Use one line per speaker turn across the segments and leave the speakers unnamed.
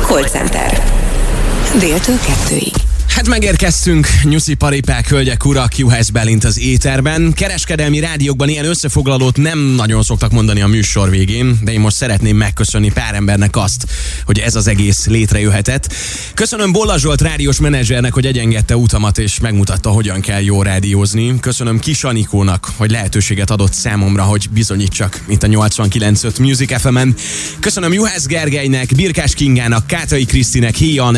Call Center. Déltől kettőig.
Hát megérkeztünk, nyuszi paripák, hölgyek, urak, Juhász Belint az éterben. Kereskedelmi rádiókban ilyen összefoglalót nem nagyon szoktak mondani a műsor végén, de én most szeretném megköszönni pár embernek azt, hogy ez az egész létrejöhetett. Köszönöm Bolla Zsolt rádiós menedzsernek, hogy egyengedte utamat és megmutatta, hogyan kell jó rádiózni. Köszönöm Kis Anikónak, hogy lehetőséget adott számomra, hogy bizonyítsak itt a 89.5 Music FM-en. Köszönöm Juhász Gergelynek, Birkás Kingának, Kátai Krisztinek, Héja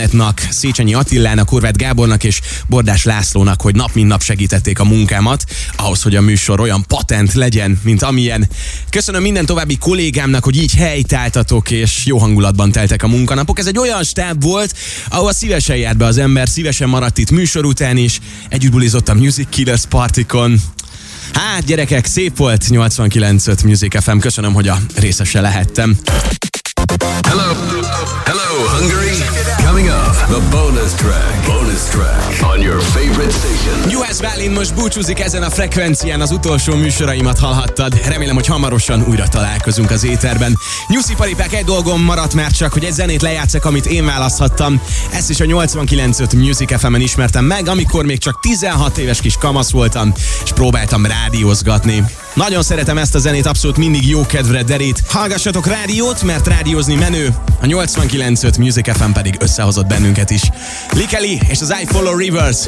Széchenyi Attilának, Horváth Gábornak és Bordás Lászlónak, hogy nap mint nap segítették a munkámat, ahhoz, hogy a műsor olyan patent legyen, mint amilyen. Köszönöm minden további kollégámnak, hogy így helytáltatok és jó hangulatban teltek a munkanapok. Ez egy olyan stáb volt, ahol szívesen járt be az ember, szívesen maradt itt műsor után is, együtt bulizott a Music Killers partikon. Hát gyerekek, szép volt 89.5 Music FM, köszönöm, hogy a részese lehettem.
Hello, hello, Hungary. Coming up, the bonus track. Bonus track on your favorite station.
US Bálin most búcsúzik ezen a frekvencián, az utolsó műsoraimat hallhattad. Remélem, hogy hamarosan újra találkozunk az éterben. Nyuszi paripák, egy dolgom maradt már csak, hogy egy zenét lejátszak, amit én választhattam. Ezt is a 89.5 Music FM-en ismertem meg, amikor még csak 16 éves kis kamasz voltam, és próbáltam rádiózgatni. Nagyon szeretem ezt a zenét, abszolút mindig jó kedvre derít. Hallgassatok rádiót, mert rádiózni menő. A 89.5 Music FM pedig összehozott bennünket is. Likeli és az I Follow Rivers.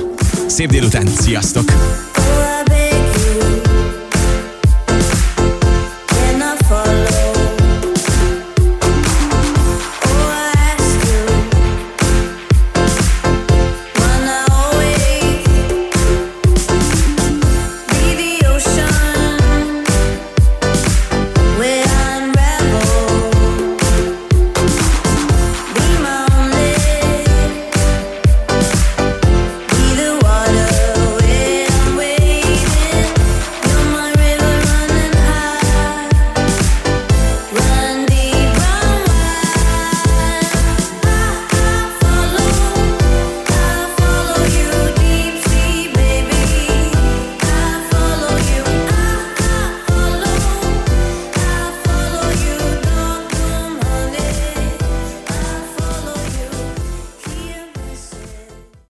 Szép délután, sziasztok!
Oh.